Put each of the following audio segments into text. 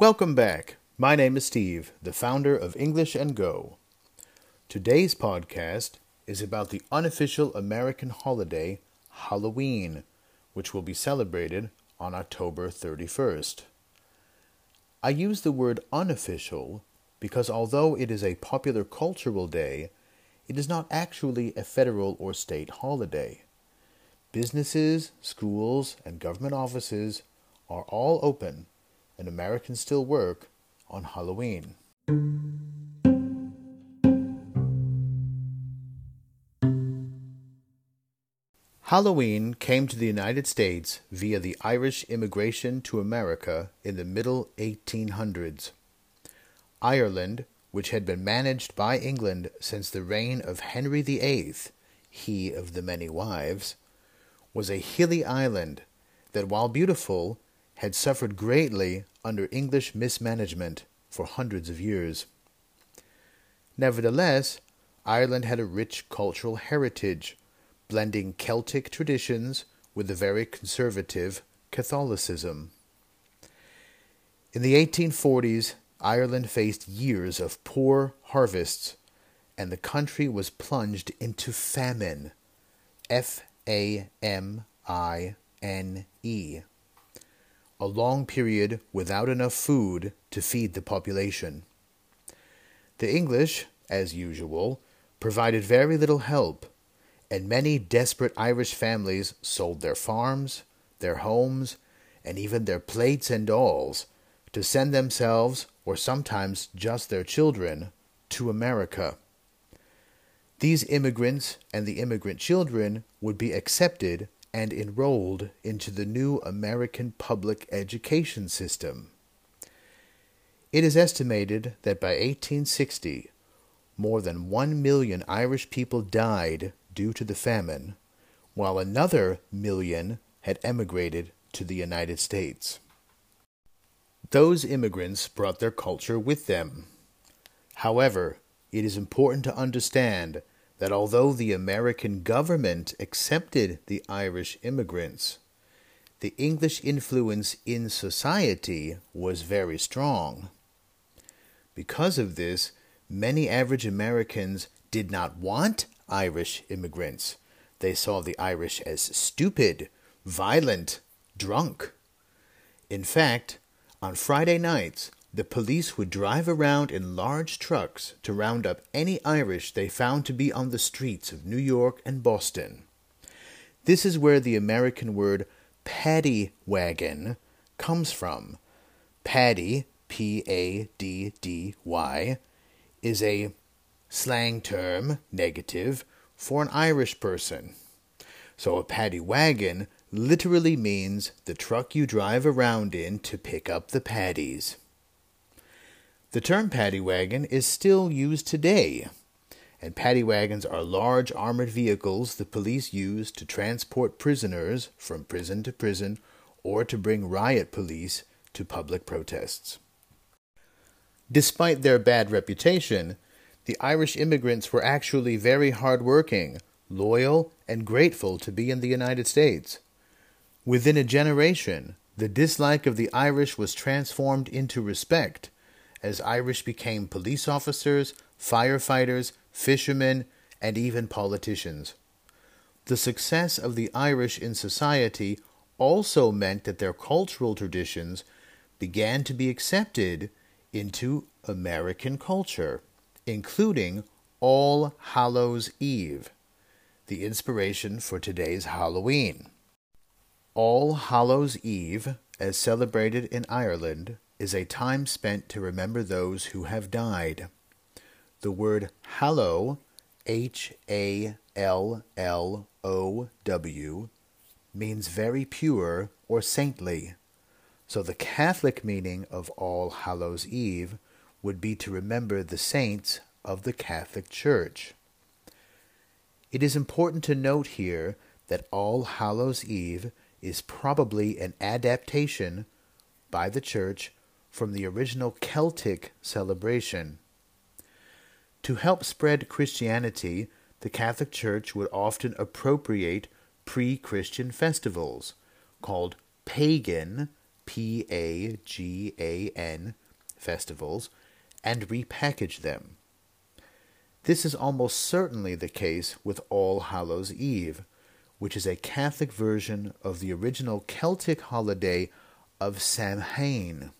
Welcome back. My name is Steve, the founder of English and Go. Today's podcast is about the unofficial American holiday, Halloween, which will be celebrated on October 31st. I use the word unofficial because although it is a popular cultural day, it is not actually a federal or state holiday. Businesses, schools, and government offices are all open, and Americans still work on Halloween. Halloween came to the United States via the Irish immigration to America in the middle 1800s. Ireland, which had been managed by England since the reign of Henry VIII, he of the many wives, was a hilly island that, while beautiful, had suffered greatly under English mismanagement for hundreds of years. Nevertheless, Ireland had a rich cultural heritage, blending Celtic traditions with a very conservative Catholicism. In the 1840s, Ireland faced years of poor harvests, and the country was plunged into famine. F A M I N E. A long period without enough food to feed the population. The English, as usual, provided very little help, and many desperate Irish families sold their farms, their homes, and even their plates and dolls to send themselves, or sometimes just their children, to America. These immigrants and the immigrant children would be accepted and enrolled into the new American public education system. It is estimated that by 1860, more than one million Irish people died due to the famine, while another million had emigrated to the United States. Those immigrants brought their culture with them. However, it is important to understand that although the American government accepted the Irish immigrants, the English influence in society was very strong. Because of this, many average Americans did not want Irish immigrants. They saw the Irish as stupid, violent, drunk. In fact, on Friday nights, the police would drive around in large trucks to round up any Irish they found to be on the streets of New York and Boston. This is where the American word paddy wagon comes from. Paddy, P A D D Y, is a slang term, negative, for an Irish person. So a paddy wagon literally means the truck you drive around in to pick up the paddies. The term paddy wagon is still used today, and paddy wagons are large armored vehicles the police use to transport prisoners from prison to prison or to bring riot police to public protests. Despite their bad reputation, the Irish immigrants were actually very hard-working, loyal, and grateful to be in the United States. Within a generation, the dislike of the Irish was transformed into respect as Irish became police officers, firefighters, fishermen, and even politicians. The success of the Irish in society also meant that their cultural traditions began to be accepted into American culture, including All Hallows Eve, the inspiration for today's Halloween. All Hallows Eve, as celebrated in Ireland, is a time spent to remember those who have died. The word hallow, H A L L O W, means very pure or saintly. So the Catholic meaning of All Hallows Eve would be to remember the saints of the Catholic Church. It is important to note here that All Hallows Eve is probably an adaptation by the Church from the original Celtic celebration. To help spread Christianity, the Catholic Church would often appropriate pre Christian festivals, called pagan, P A G A N, festivals, and repackage them. This is almost certainly the case with All Hallows Eve, which is a Catholic version of the original Celtic holiday of Samhain.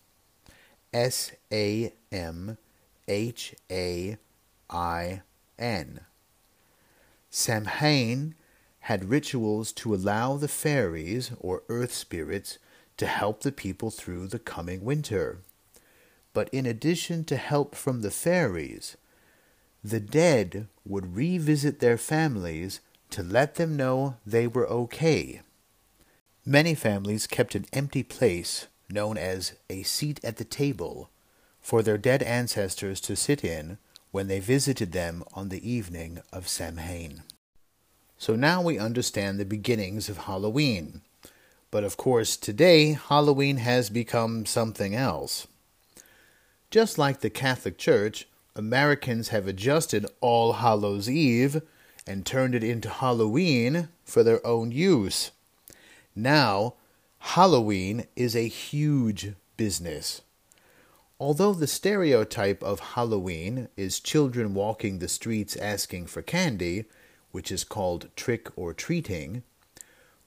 S A M H A I N. Samhain had rituals to allow the fairies, or earth spirits, to help the people through the coming winter. But in addition to help from the fairies, the dead would revisit their families to let them know they were okay. Many families kept an empty place, known as a seat at the table, for their dead ancestors to sit in when they visited them on the evening of Samhain. So now we understand the beginnings of Halloween. But of course, today, Halloween has become something else. Just like the Catholic Church, Americans have adjusted All Hallows Eve and turned it into Halloween for their own use. Now, Halloween is a huge business. Although the stereotype of Halloween is children walking the streets asking for candy, which is called trick or treating,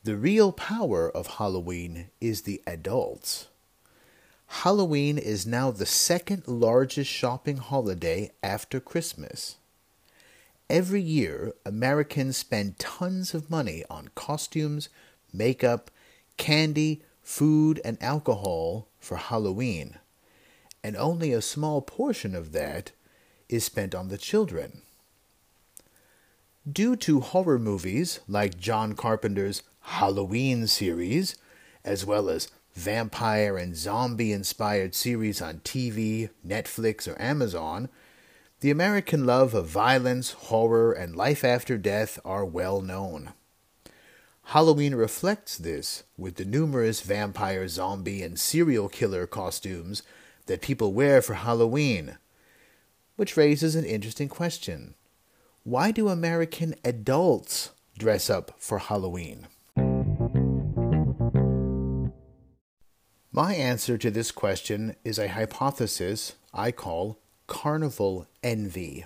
the real power of Halloween is the adults. Halloween is now the second largest shopping holiday after Christmas. Every year, Americans spend tons of money on costumes, makeup, candy, food, and alcohol for Halloween and only a small portion of that is spent on the children. Due to horror movies like John Carpenter's Halloween series, as well as vampire and zombie inspired series on TV, Netflix, or Amazon, the American love of violence, horror, and life after death are well known. Halloween reflects this with the numerous vampire, zombie, and serial killer costumes that people wear for Halloween. Which raises an interesting question. Why do American adults dress up for Halloween? My answer to this question is a hypothesis I call carnival envy.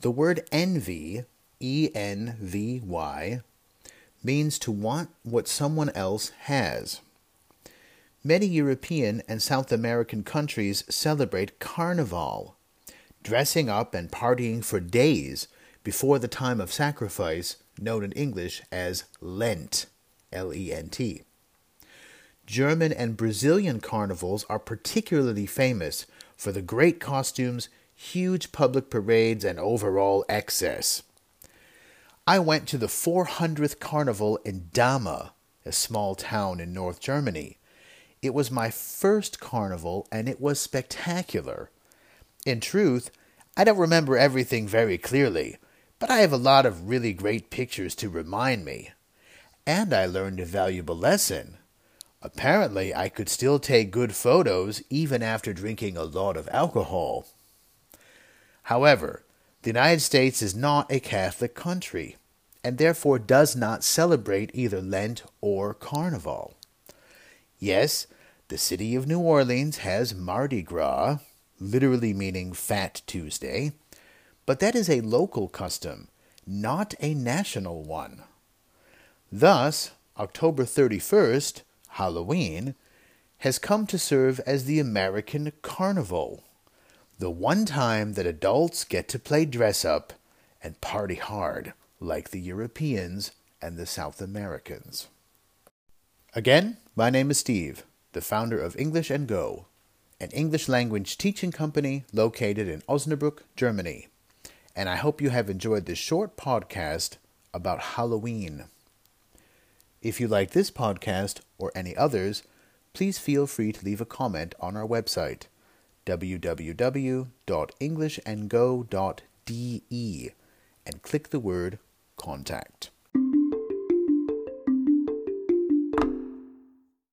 The word envy, E N V Y, means to want what someone else has. Many European and South American countries celebrate Carnival, dressing up and partying for days before the time of sacrifice, known in English as Lent. L E N T. German and Brazilian carnivals are particularly famous for the great costumes, huge public parades, and overall excess. I went to the 400th carnival in Damme, a small town in North Germany. It was my first carnival, and it was spectacular. In truth, I don't remember everything very clearly, but I have a lot of really great pictures to remind me. And I learned a valuable lesson. Apparently, I could still take good photos even after drinking a lot of alcohol. However, the United States is not a Catholic country, and therefore does not celebrate either Lent or Carnival. Yes, the city of New Orleans has Mardi Gras, literally meaning Fat Tuesday, but that is a local custom, not a national one. Thus, October 31st, Halloween, has come to serve as the American Carnival, the one time that adults get to play dress up and party hard like the Europeans and the South Americans. Again, my name is Steve, the founder of English and Go, an English language teaching company located in Osnabrück, Germany. And I hope you have enjoyed this short podcast about Halloween. If you like this podcast or any others, please feel free to leave a comment on our website www.englishandgo.de and click the word contact.